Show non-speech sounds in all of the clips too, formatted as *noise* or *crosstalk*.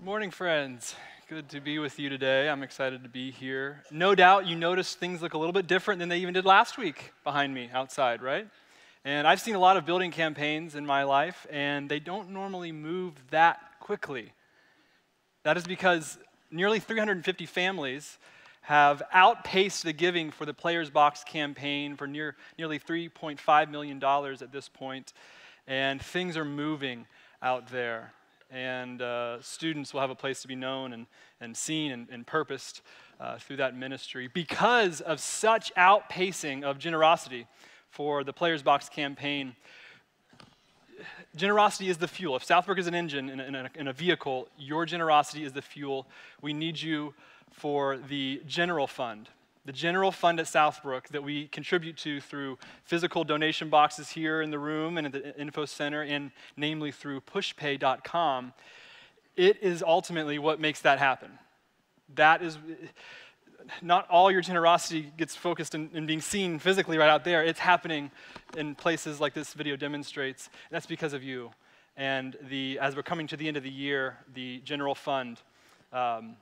Morning, friends. Good to be with you today. I'm excited to be here. No doubt you noticed things look a little bit different than they even did last week behind me outside, right? And I've seen a lot of building campaigns in my life, and they don't normally move that quickly. That is because nearly 350 families have outpaced the giving for the Players Box campaign for near, nearly $3.5 million at this point, and things are moving out there. And uh, students will have a place to be known and, and seen and, and purposed uh, through that ministry because of such outpacing of generosity for the Players Box campaign. Generosity is the fuel. If Southbrook is an engine in a, in, a, in a, vehicle, your generosity is the fuel. We need you for the general fund. The general fund at Southbrook that we contribute to through physical donation boxes here in the room and at the info center, and namely through pushpay.com, it is ultimately what makes that happen. That is not all your generosity gets focused in, in, being seen physically right out there. It's happening in places like this video demonstrates. That's because of you. And the, as we're coming to the end of the year, the general fund um,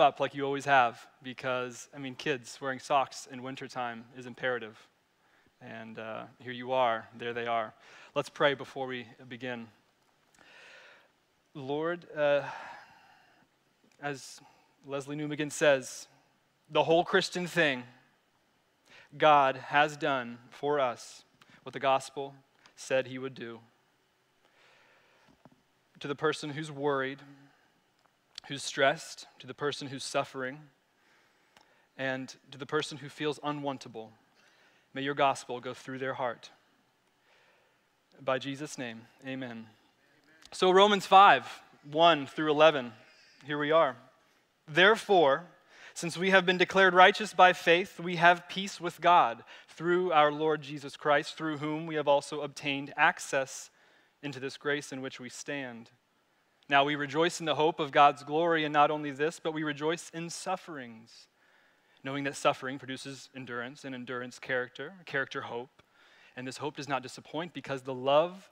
up like you always have because, I mean, kids wearing socks in wintertime is imperative. And uh, here you are, there they are. Let's pray before we begin. Lord, uh, as Lesslie Newbigin says, the whole Christian thing, God has done for us what the gospel said he would do. To the person who's worried, who's stressed, to the person who's suffering, and to the person who feels unwantable, may your gospel go through their heart. By Jesus' name, amen. amen. So, Romans 5 1 through 11, here we are. Therefore, since we have been declared righteous by faith, we have peace with God through our Lord Jesus Christ, through whom we have also obtained access into this grace in which we stand. Now we rejoice in the hope of God's glory, and not only this, but we rejoice in sufferings, knowing that suffering produces endurance, and endurance, character, character, hope. And this hope does not disappoint because the love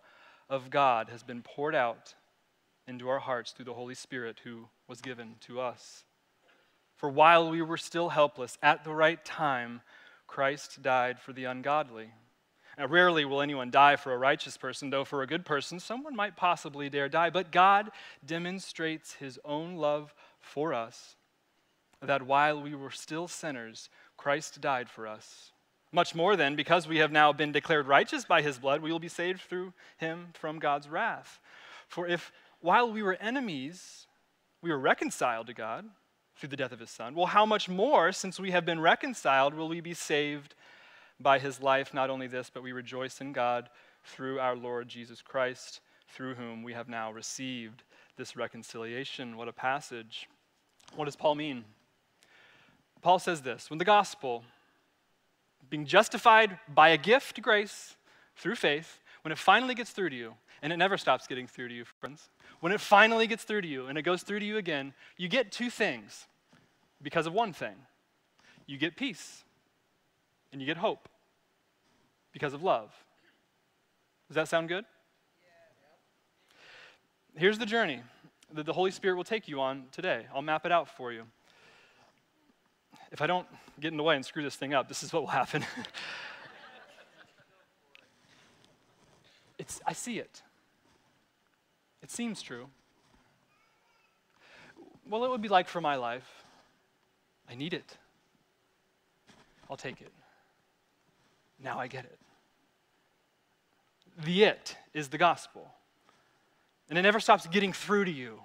of God has been poured out into our hearts through the Holy Spirit who was given to us. For while we were still helpless, at the right time, Christ died for the ungodly. Now, rarely will anyone die for a righteous person, though for a good person, someone might possibly dare die. But God demonstrates his own love for us, that while we were still sinners, Christ died for us. Much more then, because we have now been declared righteous by his blood, we will be saved through him from God's wrath. For if while we were enemies, we were reconciled to God, through the death of his son. Well, how much more, since we have been reconciled, will we be saved by his life? Not only this, but we rejoice in God through our Lord Jesus Christ, through whom we have now received this reconciliation. What a passage. What does Paul mean? Paul says this when the gospel, being justified by a gift, grace, through faith, when it finally gets through to you, and it never stops getting through to you, friends. When it finally gets through to you and it goes through to you again, you get two things because of one thing you get peace and you get hope because of love. Does that sound good? Here's the journey that the Holy Spirit will take you on today. I'll map it out for you. If I don't get in the way and screw this thing up, this is what will happen. *laughs* it's, I see it. It seems true. Well, it would be like for my life. I need it. I'll take it. Now I get it. The it is the gospel. And it never stops getting through to you,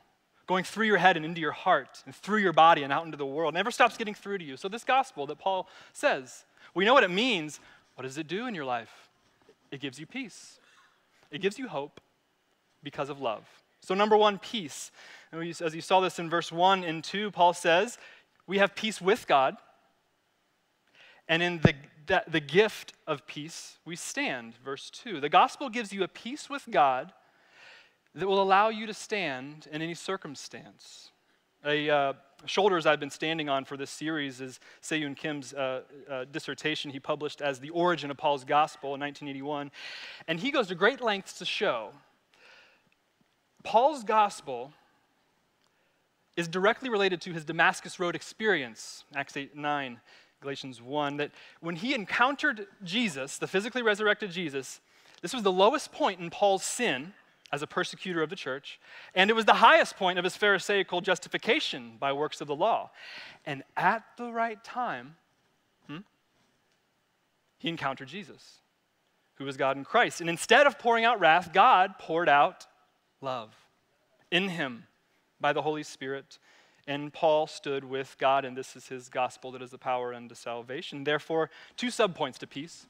going through your head and into your heart and through your body and out into the world. It never stops getting through to you. So, this gospel that Paul says, we know what it means. What does it do in your life? It gives you peace, it gives you hope, because of love. So, number one, peace. And as you saw this in verse 1 and 2, Paul says, we have peace with God. And in the, the, the gift of peace, we stand. Verse 2. The gospel gives you a peace with God that will allow you to stand in any circumstance. A uh, shoulders I've been standing on for this series is Seyoon Kim's uh, uh, dissertation he published as The Origin of Paul's Gospel in 1981. And he goes to great lengths to show Paul's gospel is directly related to his Damascus Road experience, Acts 8 9, Galatians 1, that when he encountered Jesus, the physically resurrected Jesus, this was the lowest point in Paul's sin as a persecutor of the church, and it was the highest point of his Pharisaical justification by works of the law. And at the right time, hmm, he encountered Jesus, who was God in Christ. And instead of pouring out wrath, God poured out love in him by the Holy Spirit. And Paul stood with God, and this is his gospel that is the power unto salvation. Therefore, two subpoints to peace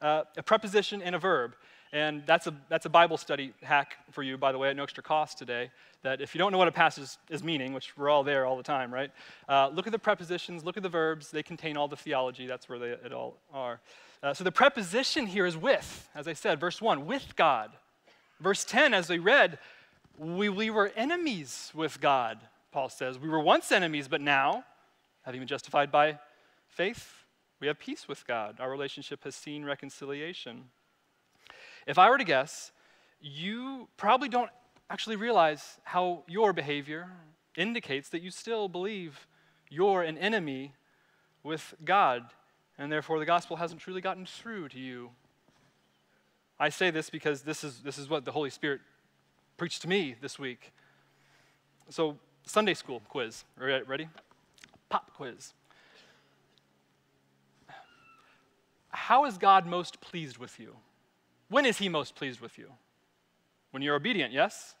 uh, a preposition and a verb. And that's a, that's a Bible study hack for you, by the way, at no extra cost today. That if you don't know what a passage is meaning, which we're all there all the time, right? Uh, look at the prepositions, look at the verbs. They contain all the theology. That's where they it all are. Uh, so the preposition here is with, as I said, verse 1, with God. Verse 10, as we read, we, we were enemies with God, Paul says. We were once enemies, but now, having been justified by faith, we have peace with God. Our relationship has seen reconciliation. If I were to guess, you probably don't actually realize how your behavior indicates that you still believe you're an enemy with God, and therefore the gospel hasn't truly gotten through to you. I say this because this is, this is what the Holy Spirit preached to me this week. So, Sunday school quiz. Ready? Pop quiz. How is God most pleased with you? When is He most pleased with you? When you're obedient, yes?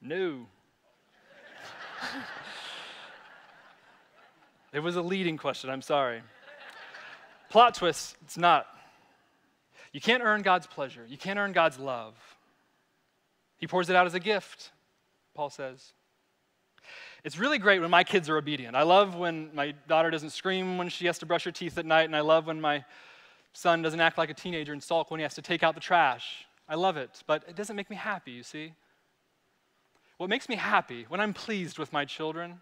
No. *laughs* it was a leading question, I'm sorry. Plot twist, it's not. You can't earn God's pleasure, you can't earn God's love. He pours it out as a gift, Paul says. It's really great when my kids are obedient. I love when my daughter doesn't scream when she has to brush her teeth at night, and I love when my son doesn't act like a teenager and sulk when he has to take out the trash. I love it, but it doesn't make me happy, you see. What makes me happy, when I'm pleased with my children,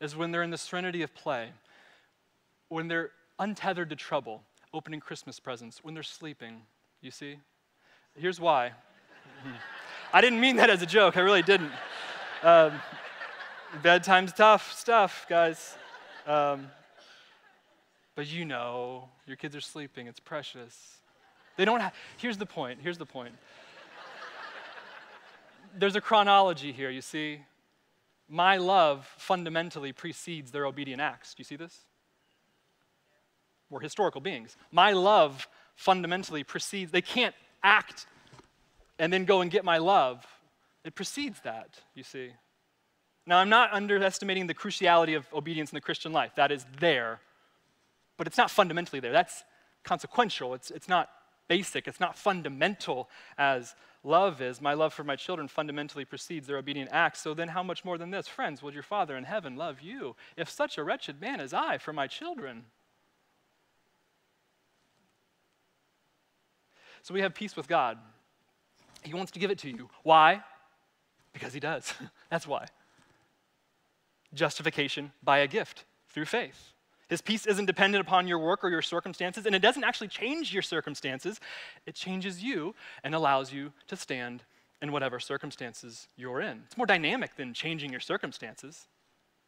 is when they're in the serenity of play, when they're untethered to trouble, opening Christmas presents, when they're sleeping, you see. Here's why. *laughs* I didn't mean that as a joke, I really didn't. Um, bedtime's tough stuff, guys. Um, but you know, your kids are sleeping, it's precious. They don't have, here's the point, here's the point. There's a chronology here, you see. My love fundamentally precedes their obedient acts. Do you see this? We're historical beings. My love fundamentally precedes, they can't act and then go and get my love. It precedes that, you see. Now, I'm not underestimating the cruciality of obedience in the Christian life. That is there but it's not fundamentally there. That's consequential. It's, it's not basic. It's not fundamental as love is. My love for my children fundamentally precedes their obedient acts. So then, how much more than this? Friends, will your Father in heaven love you if such a wretched man as I for my children? So we have peace with God. He wants to give it to you. Why? Because He does. *laughs* That's why. Justification by a gift through faith. His peace isn't dependent upon your work or your circumstances, and it doesn't actually change your circumstances. It changes you and allows you to stand in whatever circumstances you're in. It's more dynamic than changing your circumstances.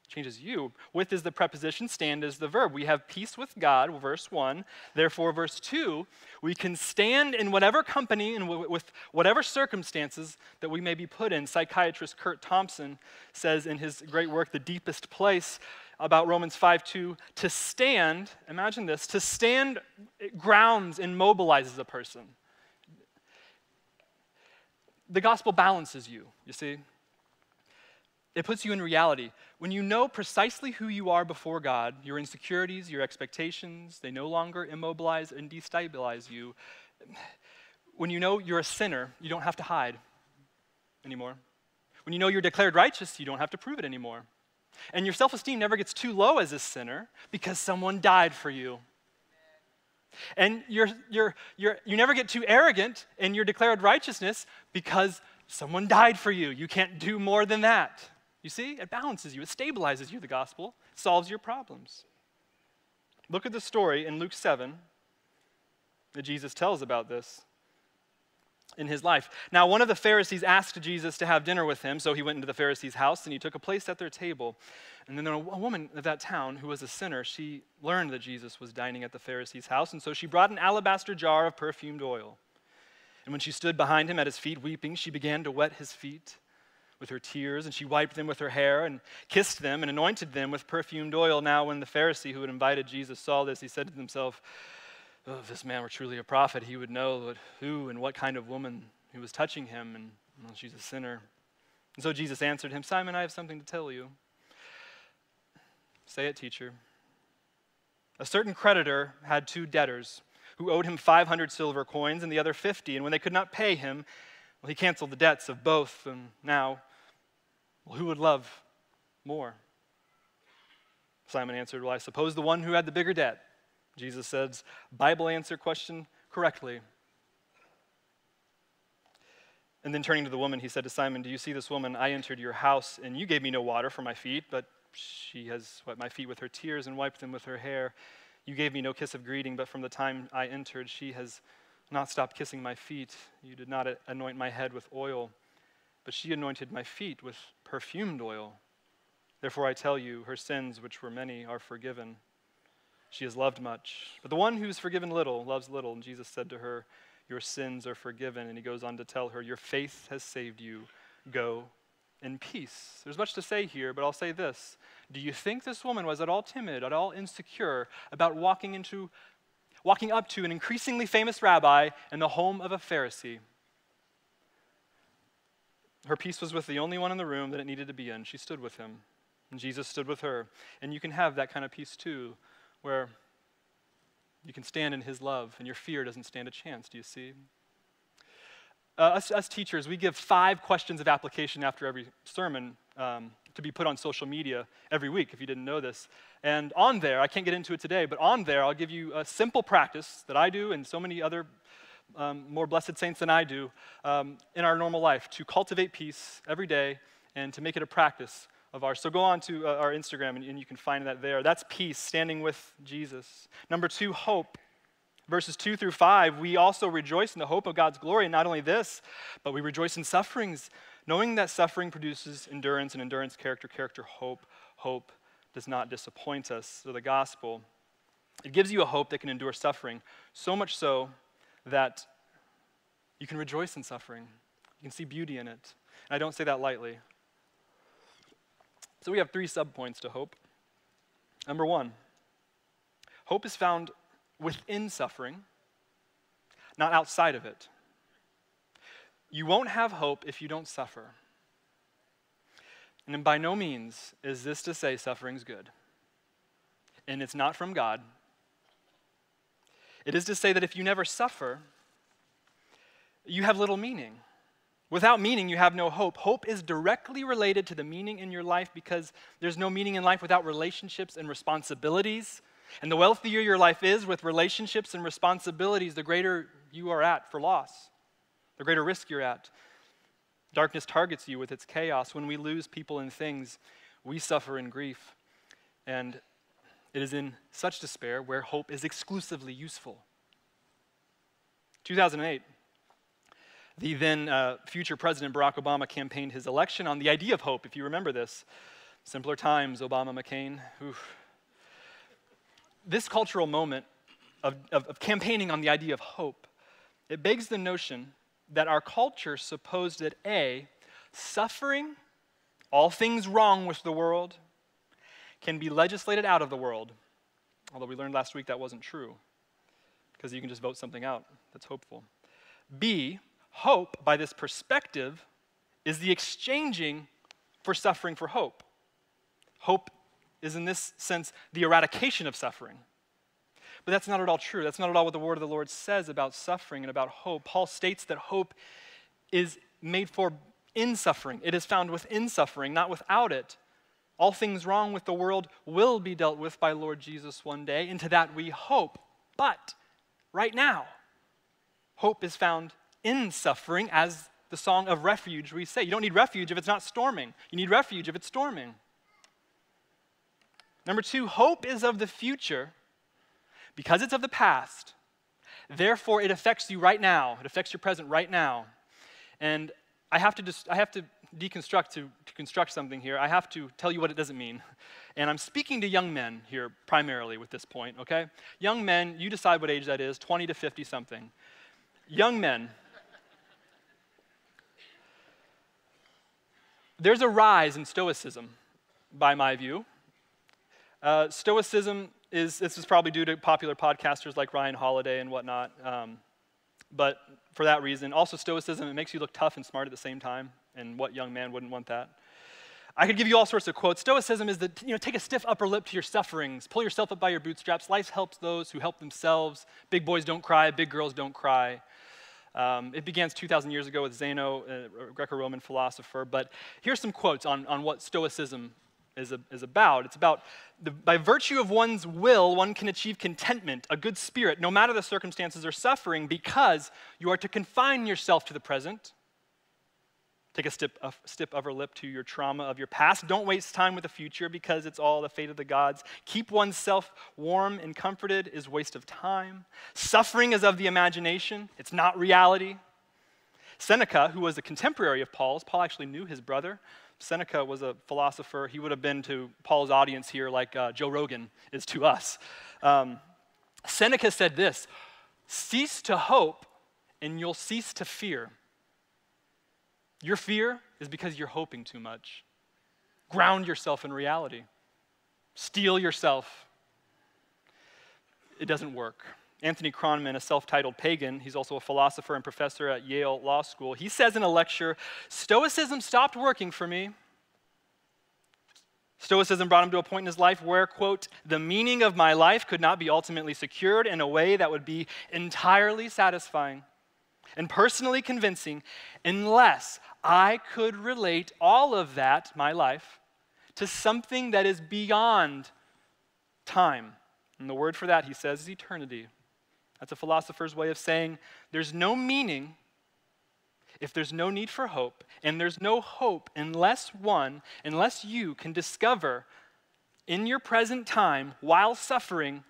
Changes you. With is the preposition, stand is the verb. We have peace with God, verse 1. Therefore, verse 2, we can stand in whatever company and with whatever circumstances that we may be put in. Psychiatrist Curt Thompson says in his great work, The Deepest Place, about Romans 5 2. To stand, imagine this, to stand grounds and mobilizes a person. The gospel balances you, you see. It puts you in reality. When you know precisely who you are before God, your insecurities, your expectations, they no longer immobilize and destabilize you. When you know you're a sinner, you don't have to hide anymore. When you know you're declared righteous, you don't have to prove it anymore. And your self esteem never gets too low as a sinner because someone died for you. And you're, you're, you're, you never get too arrogant in your declared righteousness because someone died for you. You can't do more than that. You see, it balances you, it stabilizes you, the gospel, solves your problems. Look at the story in Luke 7 that Jesus tells about this. in his life. Now, one of the Pharisees asked Jesus to have dinner with him, so he went into the Pharisee's house and he took a place at their table. And then a woman of that town who was a sinner, she learned that Jesus was dining at the Pharisee's house, and so she brought an alabaster jar of perfumed oil. And when she stood behind him at his feet weeping, she began to wet his feet with her tears, and she wiped them with her hair and kissed them and anointed them with perfumed oil. Now, when the Pharisee who had invited Jesus saw this, he said to himself, oh, If this man were truly a prophet, he would know who and what kind of woman who was touching him, and well, she's a sinner. And so Jesus answered him, Simon, I have something to tell you. Say it, teacher. A certain creditor had two debtors who owed him 500 silver coins and the other 50, and when they could not pay him, well, he canceled the debts of both, and now well, who would love more? Simon answered, Well, I suppose the one who had the bigger debt. Jesus says, Bible answer question correctly. And then turning to the woman, he said to Simon, Do you see this woman? I entered your house, and you gave me no water for my feet, but she has wet my feet with her tears and wiped them with her hair. You gave me no kiss of greeting, but from the time I entered, she has not stopped kissing my feet. You did not anoint my head with oil but she anointed my feet with perfumed oil. Therefore, I tell you, her sins, which were many, are forgiven. She has loved much. But the one who's forgiven little loves little. And Jesus said to her, Your sins are forgiven. And he goes on to tell her, Your faith has saved you. Go in peace. There's much to say here, but I'll say this. Do you think this woman was at all timid, at all insecure about walking into walking up to an increasingly famous rabbi in the home of a Pharisee? Her peace was with the only one in the room that it needed to be in. She stood with him, and Jesus stood with her. And you can have that kind of peace too, where you can stand in his love and your fear doesn't stand a chance. Do you see? Uh, us, us, teachers, we give five questions of application after every sermon um, to be put on social media every week, if you didn't know this. And on there, I can't get into it today, but on there, I'll give you a simple practice that I do and so many other um, more blessed saints than I do um, in our normal life to cultivate peace every day and to make it a practice of ours. So go on to uh, our Instagram and, and you can find that there. That's peace, standing with Jesus. Number two, hope. Verses 2 through 5, we also rejoice in the hope of God's glory. And not only this, but we rejoice in sufferings, knowing that suffering produces endurance, and endurance, character, character, hope. Hope does not disappoint us. So the gospel, it gives you a hope that can endure suffering, so much so that you can rejoice in suffering. You can see beauty in it. And I don't say that lightly. So we have three subpoints to hope. Number one, hope is found within suffering, not outside of it. You won't have hope if you don't suffer. And by no means is this to say suffering's good. And it's not from God, it is to say that if you never suffer, you have little meaning. Without meaning, you have no hope. Hope is directly related to the meaning in your life because there's no meaning in life without relationships and responsibilities. And the wealthier your life is with relationships and responsibilities, the greater you are at for loss, the greater risk you're at. Darkness targets you with its chaos. When we lose people and things, we suffer in grief. And it is in such despair where hope is exclusively useful. 2008, the then uh, future President Barack Obama campaigned his election on the idea of hope, if you remember this. Simpler times, Obama McCain. Oof. This cultural moment of, of, of campaigning on the idea of hope, it begs the notion that our culture supposed that A, suffering, all things wrong with the world, can be legislated out of the world. Although we learned last week that wasn't true, because you can just vote something out that's hopeful. B, hope, by this perspective, is the exchanging for suffering for hope. Hope is, in this sense, the eradication of suffering. But that's not at all true. That's not at all what the word of the Lord says about suffering and about hope. Paul states that hope is made for in suffering, it is found within suffering, not without it. All things wrong with the world will be dealt with by Lord Jesus one day, and to that we hope. But right now, hope is found in suffering, as the song of refuge we say. You don't need refuge if it's not storming, you need refuge if it's storming. Number two, hope is of the future because it's of the past. Therefore, it affects you right now. It affects your present right now. And I have to, just, I have to deconstruct to, to construct something here. I have to tell you what it doesn't mean. And I'm speaking to young men here primarily with this point, okay? Young men, you decide what age that is 20 to 50 something. Young men, there's a rise in Stoicism, by my view. Uh, stoicism is, this is probably due to popular podcasters like Ryan Holiday and whatnot. Um, but for that reason, also Stoicism, it makes you look tough and smart at the same time. And what young man wouldn't want that? I could give you all sorts of quotes. Stoicism is that, you know, take a stiff upper lip to your sufferings, pull yourself up by your bootstraps. Life helps those who help themselves. Big boys don't cry, big girls don't cry. Um, it began 2,000 years ago with Zeno, a Greco Roman philosopher. But here's some quotes on, on what Stoicism is, a, is about. It's about the, by virtue of one's will, one can achieve contentment, a good spirit, no matter the circumstances or suffering, because you are to confine yourself to the present. Take a step, a step upper lip to your trauma of your past. Don't waste time with the future because it's all the fate of the gods. Keep oneself warm and comforted is waste of time. Suffering is of the imagination, it's not reality. Seneca, who was a contemporary of Paul's, Paul actually knew his brother, Seneca was a philosopher. He would have been to Paul's audience here like uh, Joe Rogan is to us. Um, Seneca said this Cease to hope, and you'll cease to fear. Your fear is because you're hoping too much. Ground yourself in reality, steel yourself. It doesn't work. Anthony Kronman, a self titled pagan, he's also a philosopher and professor at Yale Law School, he says in a lecture Stoicism stopped working for me. Stoicism brought him to a point in his life where, quote, the meaning of my life could not be ultimately secured in a way that would be entirely satisfying and personally convincing unless I could relate all of that, my life, to something that is beyond time. And the word for that, he says, is eternity. That's a philosopher's way of saying there's no meaning if there's no need for hope, and there's no hope unless one, unless you can discover in your present time while suffering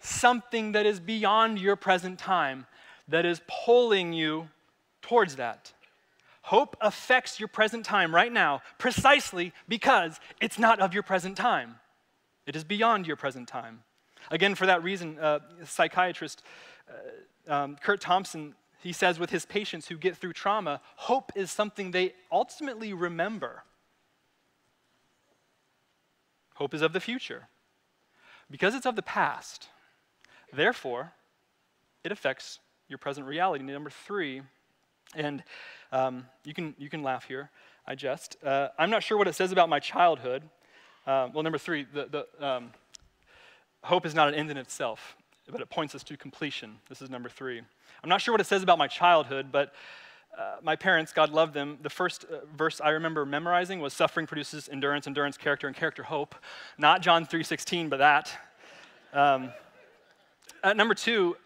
something that is beyond your present time that is pulling you towards that. Hope affects your present time right now precisely because it's not of your present time. It is beyond your present time. Again, for that reason, uh, psychiatrist uh, um, Curt Thompson, he says with his patients who get through trauma, hope is something they ultimately remember. Hope is of the future. Because it's of the past, therefore, it affects your present reality. Number three, and um, you, can, you can laugh here, I jest. Uh, I'm not sure what it says about my childhood. Uh, well, number three, the, the, um, hope is not an end in itself, but it points us to completion. This is number three. I'm not sure what it says about my childhood, but uh, my parents, God loved them, the first uh, verse I remember memorizing was suffering produces endurance, endurance character, and character hope. Not John 3.16, but that. Um, at number two,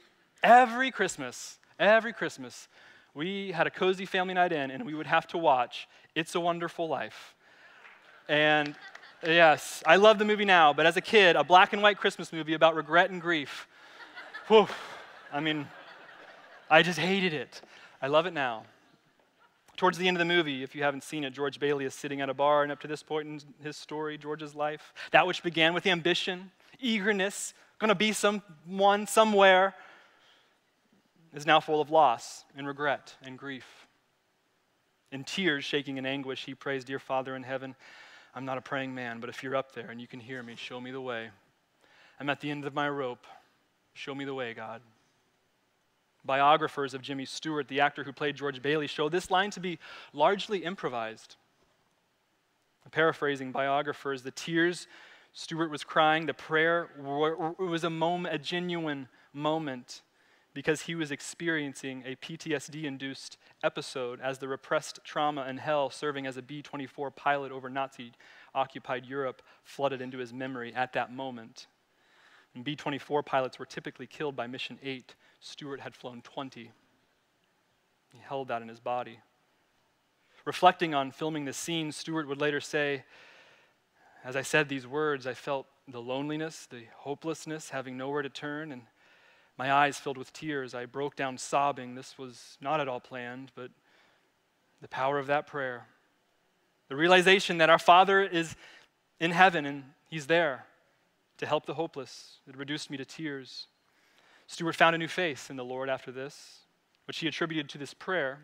every Christmas, every Christmas, we had a cozy family night in, and we would have to watch It's a Wonderful Life. And Yes, I love the movie now, but as a kid, a black and white Christmas movie about regret and grief. Whew, I mean, I just hated it. I love it now. Towards the end of the movie, if you haven't seen it, George Bailey is sitting at a bar, and up to this point in his story, George's life, that which began with ambition, eagerness, gonna be someone somewhere, is now full of loss and regret and grief. In tears, shaking in anguish, he prays, Dear Father in heaven, I'm not a praying man, but if you're up there and you can hear me, show me the way. I'm at the end of my rope. Show me the way, God. Biographers of Jimmy Stewart, the actor who played George Bailey, show this line to be largely improvised. Paraphrasing biographers, the tears Stewart was crying, the prayer it was a moment, a genuine moment because he was experiencing a PTSD induced episode as the repressed trauma and hell serving as a B 24 pilot over Nazi occupied Europe flooded into his memory at that moment. And B 24 pilots were typically killed by Mission 8. Stewart had flown 20. He held that in his body. Reflecting on filming the scene, Stewart would later say, As I said these words, I felt the loneliness, the hopelessness, having nowhere to turn, and My eyes filled with tears. I broke down sobbing. This was not at all planned, but the power of that prayer. The realization that our Father is in heaven and He's there to help the hopeless. It reduced me to tears. Stewart found a new faith in the Lord after this, which he attributed to this prayer,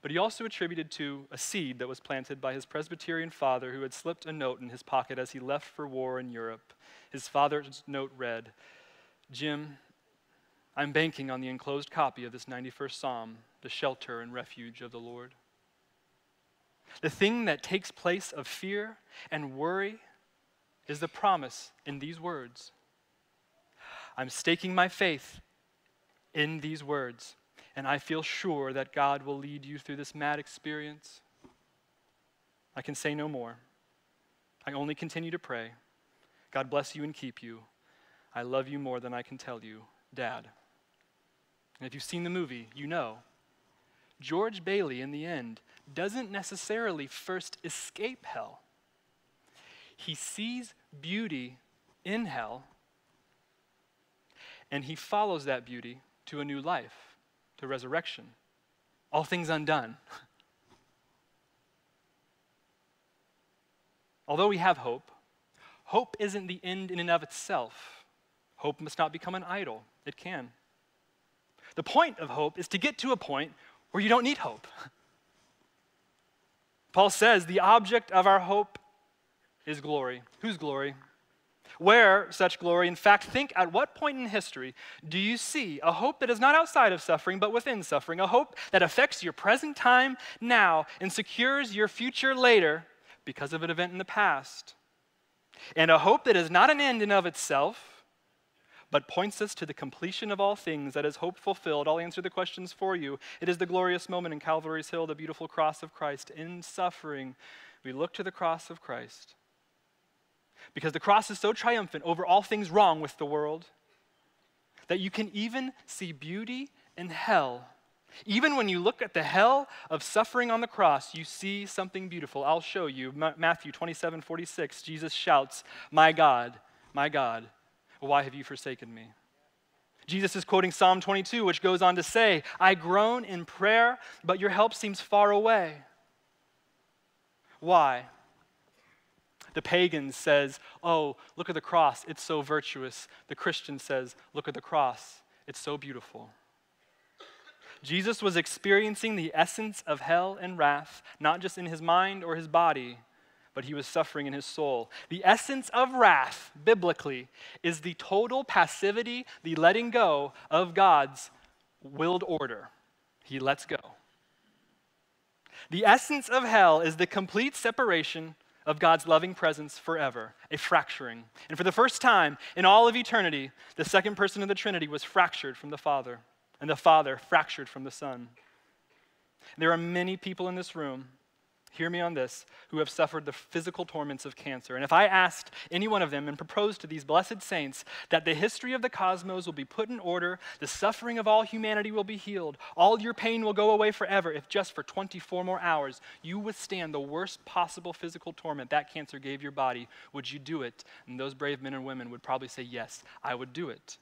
but he also attributed to a seed that was planted by his Presbyterian father who had slipped a note in his pocket as he left for war in Europe. His father's note read Jim, I'm banking on the enclosed copy of this 91st Psalm, the shelter and refuge of the Lord. The thing that takes place of fear and worry is the promise in these words. I'm staking my faith in these words, and I feel sure that God will lead you through this mad experience. I can say no more. I only continue to pray. God bless you and keep you. I love you more than I can tell you, Dad. And if you've seen the movie, you know George Bailey, in the end, doesn't necessarily first escape hell. He sees beauty in hell, and he follows that beauty to a new life, to resurrection. All things undone. *laughs* Although we have hope, hope isn't the end in and of itself. Hope must not become an idol. It can. The point of hope is to get to a point where you don't need hope. *laughs* Paul says the object of our hope is glory. Whose glory? Where such glory? In fact, think at what point in history do you see a hope that is not outside of suffering but within suffering, a hope that affects your present time now and secures your future later because of an event in the past, and a hope that is not an end in of itself but points us to the completion of all things that is hope fulfilled. I'll answer the questions for you. It is the glorious moment in Calvary's Hill, the beautiful cross of Christ. In suffering, we look to the cross of Christ. Because the cross is so triumphant over all things wrong with the world that you can even see beauty in hell. Even when you look at the hell of suffering on the cross, you see something beautiful. I'll show you. Matthew 27 46, Jesus shouts, My God, my God, why have you forsaken me? Jesus is quoting Psalm 22, which goes on to say, I groan in prayer, but your help seems far away. Why? The pagan says, Oh, look at the cross, it's so virtuous. The Christian says, Look at the cross, it's so beautiful. Jesus was experiencing the essence of hell and wrath, not just in his mind or his body, but he was suffering in his soul. The essence of wrath, biblically, is the total passivity, the letting go of God's willed order. He lets go. The essence of hell is the complete separation of God's loving presence forever, a fracturing. And for the first time in all of eternity, the second person of the Trinity was fractured from the Father, and the Father fractured from the Son. There are many people in this room hear me on this, who have suffered the physical torments of cancer. And if I asked any one of them and proposed to these blessed saints that the history of the cosmos will be put in order, the suffering of all humanity will be healed, all your pain will go away forever, if just for 24 more hours you withstand the worst possible physical torment that cancer gave your body, would you do it? And those brave men and women would probably say, Yes, I would do it.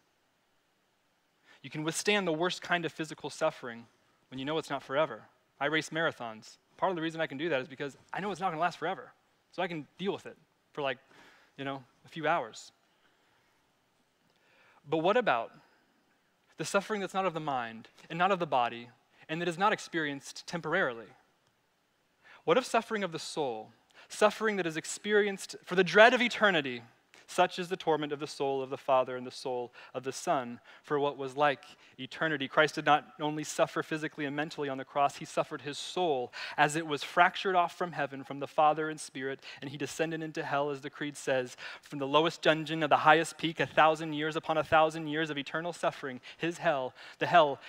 You can withstand the worst kind of physical suffering when you know it's not forever. I race marathons. Part of the reason I can do that is because I know it's not going to last forever. So I can deal with it for like, you know, a few hours. But what about the suffering that's not of the mind and not of the body and that is not experienced temporarily? What of suffering of the soul? Suffering that is experienced for the dread of eternity such is the torment of the soul of the Father and the soul of the Son for what was like eternity. Christ did not only suffer physically and mentally on the cross, he suffered his soul as it was fractured off from heaven from the Father and Spirit, and he descended into hell, as the Creed says, from the lowest dungeon of the highest peak, a thousand years upon a thousand years of eternal suffering. His hell, the hell,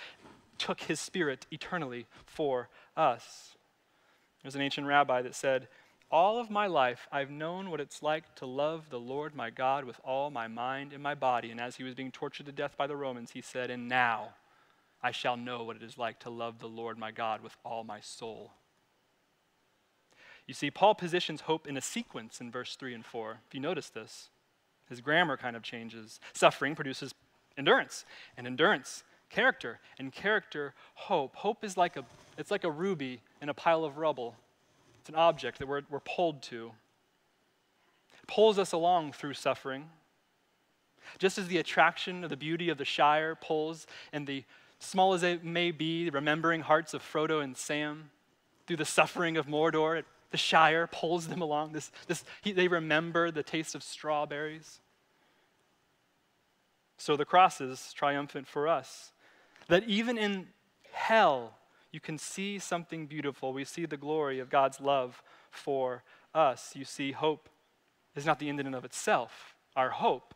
took his spirit eternally for us. There's an ancient rabbi that said, all of my life, I've known what it's like to love the Lord my God with all my mind and my body. And as he was being tortured to death by the Romans, he said, And now I shall know what it is like to love the Lord my God with all my soul. You see, Paul positions hope in a sequence in verse 3 and 4. If you notice this, his grammar kind of changes. Suffering produces endurance, and endurance, character, and character, hope. Hope is like a, it's like a ruby in a pile of rubble. It's an object that we're, we're pulled to. It pulls us along through suffering. Just as the attraction of the beauty of the Shire pulls, and the small as it may be, the remembering hearts of Frodo and Sam, through the suffering of Mordor, the Shire pulls them along. This, this, he, they remember the taste of strawberries. So the cross is triumphant for us. That even in hell, you can see something beautiful. We see the glory of God's love for us. You see, hope is not the end in and of itself. Our hope,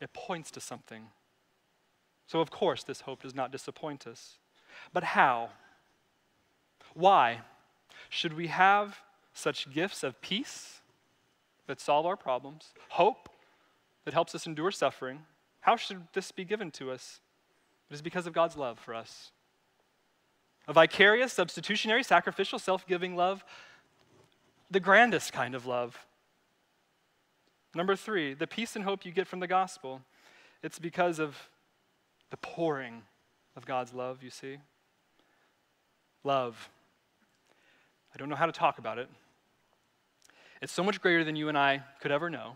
it points to something. So, of course, this hope does not disappoint us. But how? Why should we have such gifts of peace that solve our problems, hope that helps us endure suffering? How should this be given to us? It is because of God's love for us. A vicarious, substitutionary, sacrificial, self giving love, the grandest kind of love. Number three, the peace and hope you get from the gospel. It's because of the pouring of God's love, you see. Love. I don't know how to talk about it. It's so much greater than you and I could ever know.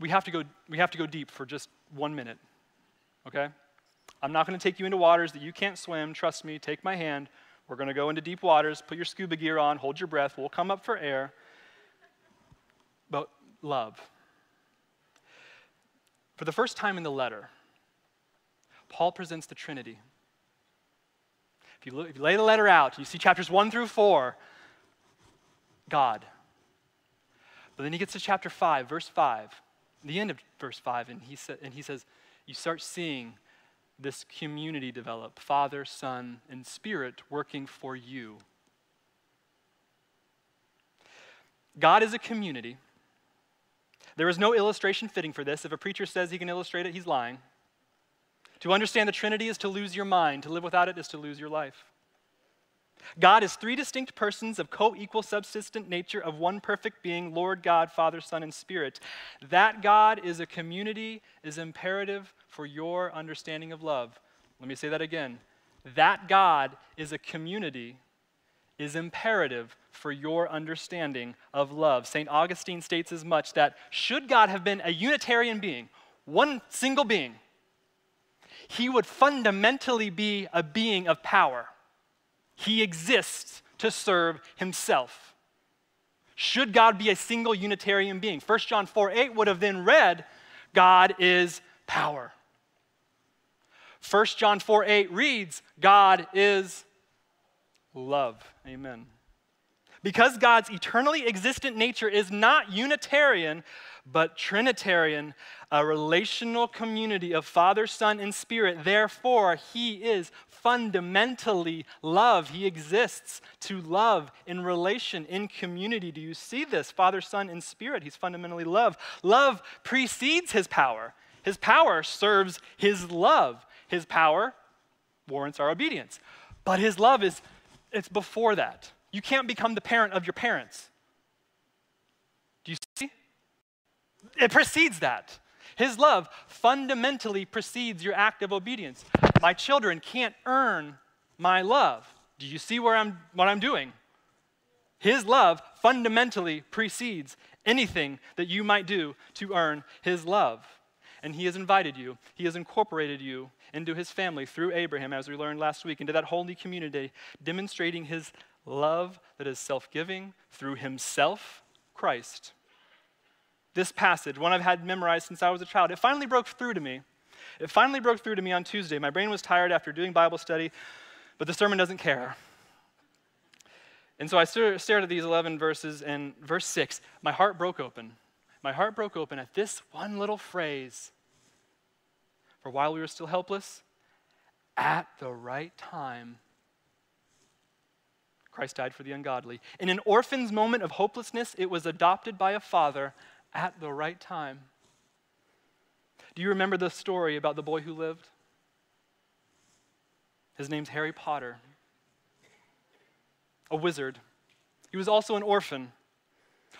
We have to go, we have to go deep for just one minute, okay? I'm not going to take you into waters that you can't swim. Trust me, take my hand. We're going to go into deep waters, put your scuba gear on, hold your breath. We'll come up for air. But love. For the first time in the letter, Paul presents the Trinity. If you, look, if you lay the letter out, you see chapters 1 through 4, God. But then he gets to chapter 5, verse 5, the end of verse 5, and he, sa- and he says, You start seeing this community develop Father, Son, and Spirit working for you. God is a community. There is no illustration fitting for this. If a preacher says he can illustrate it, he's lying. To understand the Trinity is to lose your mind, to live without it is to lose your life. God is three distinct persons of co equal subsistent nature of one perfect being Lord God, Father, Son, and Spirit. That God is a community is imperative for your understanding of love. Let me say that again. That God is a community is imperative for your understanding of love. St. Augustine states as much that should God have been a Unitarian being, one single being, he would fundamentally be a being of power. He exists to serve himself. Should God be a single Unitarian being? 1 John 4 8 would have then read, God is power. 1 John 4 8 reads, God is love. Amen. Because God's eternally existent nature is not Unitarian, but Trinitarian, a relational community of Father, Son, and Spirit. Therefore, He is fundamentally love. He exists to love in relation, in community. Do you see this? Father, Son, and Spirit. He's fundamentally love. Love precedes His power, His power serves His love. His power warrants our obedience. But His love is it's before that. You can't become the parent of your parents. Do you see? It precedes that. His love fundamentally precedes your act of obedience. My children can't earn my love. Do you see where I'm, what I'm doing? His love fundamentally precedes anything that you might do to earn His love. And He has invited you, He has incorporated you into His family through Abraham, as we learned last week, into that holy community, demonstrating His love that is self giving through Himself, Christ. This passage, one I've had memorized since I was a child, it finally broke through to me. It finally broke through to me on Tuesday. My brain was tired after doing Bible study, but the sermon doesn't care. And so I stared at these 11 verses, and verse 6, my heart broke open. My heart broke open at this one little phrase. For while we were still helpless, at the right time, Christ died for the ungodly. In an orphan's moment of hopelessness, it was adopted by a father at the right time. Do you remember the story about the boy who lived? His name's Harry Potter, a wizard. He was also an orphan.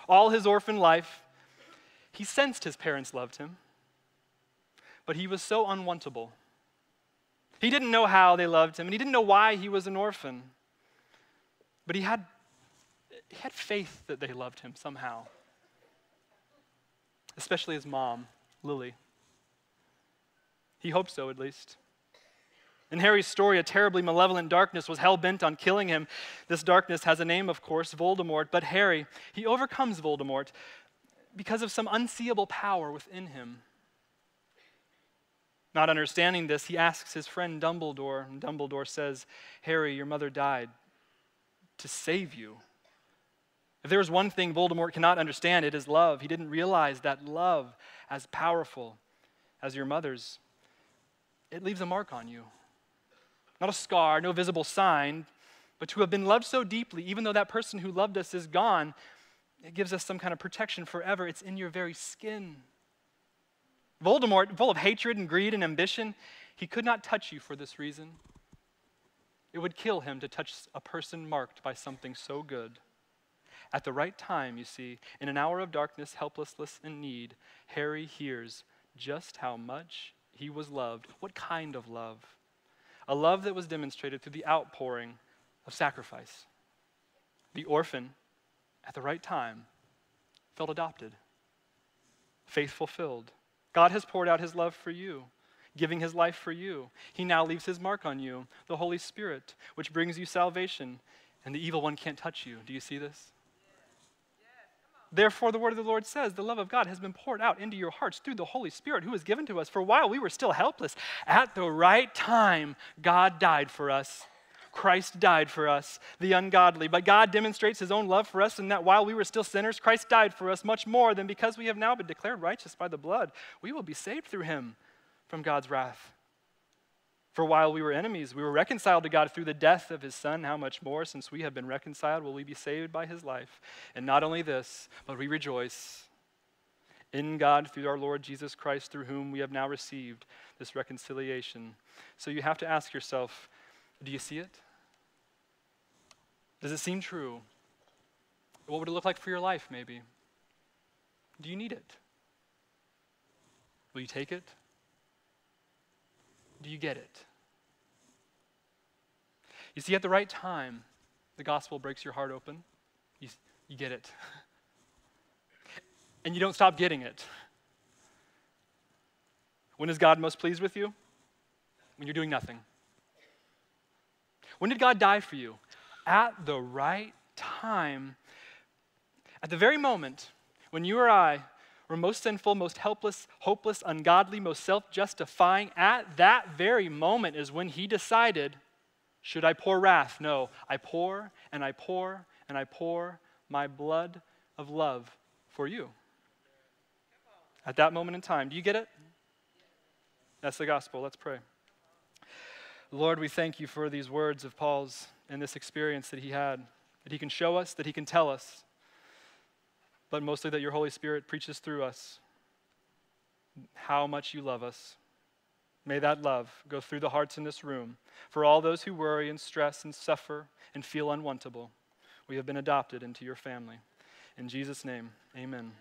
All his orphan life, he sensed his parents loved him. But he was so unwantable. He didn't know how they loved him, and he didn't know why he was an orphan. But he had, he had faith that they loved him somehow, especially his mom, Lily. He hoped so, at least. In Harry's story, a terribly malevolent darkness was hell bent on killing him. This darkness has a name, of course, Voldemort, but Harry, he overcomes Voldemort because of some unseeable power within him. Not understanding this, he asks his friend Dumbledore, and Dumbledore says, Harry, your mother died to save you. If there is one thing Voldemort cannot understand, it is love. He didn't realize that love, as powerful as your mother's, it leaves a mark on you. Not a scar, no visible sign, but to have been loved so deeply, even though that person who loved us is gone, it gives us some kind of protection forever. It's in your very skin. Voldemort, full of hatred and greed and ambition, he could not touch you for this reason. It would kill him to touch a person marked by something so good. At the right time, you see, in an hour of darkness, helplessness, and need, Harry hears just how much he was loved. What kind of love? A love that was demonstrated through the outpouring of sacrifice. The orphan, at the right time, felt adopted, faith fulfilled. God has poured out his love for you, giving his life for you. He now leaves his mark on you, the Holy Spirit, which brings you salvation, and the evil one can't touch you. Do you see this? Therefore, the word of the Lord says, The love of God has been poured out into your hearts through the Holy Spirit who was given to us. For while we were still helpless, at the right time, God died for us. Christ died for us, the ungodly. But God demonstrates his own love for us in that while we were still sinners, Christ died for us much more than because we have now been declared righteous by the blood. We will be saved through him from God's wrath. For while we were enemies, we were reconciled to God through the death of his Son. How much more, since we have been reconciled, will we be saved by his life? And not only this, but we rejoice in God through our Lord Jesus Christ, through whom we have now received this reconciliation. So you have to ask yourself do you see it? Does it seem true? What would it look like for your life, maybe? Do you need it? Will you take it? Do you get it? You see, at the right time, the gospel breaks your heart open. You, you get it. *laughs* and you don't stop getting it. When is God most pleased with you? When you're doing nothing. When did God die for you? At the right time. At the very moment when you or I were most sinful, most helpless, hopeless, ungodly, most self justifying, at that very moment is when he decided should I pour wrath? No, I pour and I pour and I pour my blood of love for you. At that moment in time. Do you get it? That's the gospel. Let's pray. Lord, we thank you for these words of Paul's and this experience that he had, that he can show us, that he can tell us but mostly that your Holy Spirit preaches through us how much you love us. May that love go through the hearts in this room. For all those who worry and stress and suffer and feel unwantable, we have been adopted into your family. In Jesus' name, amen.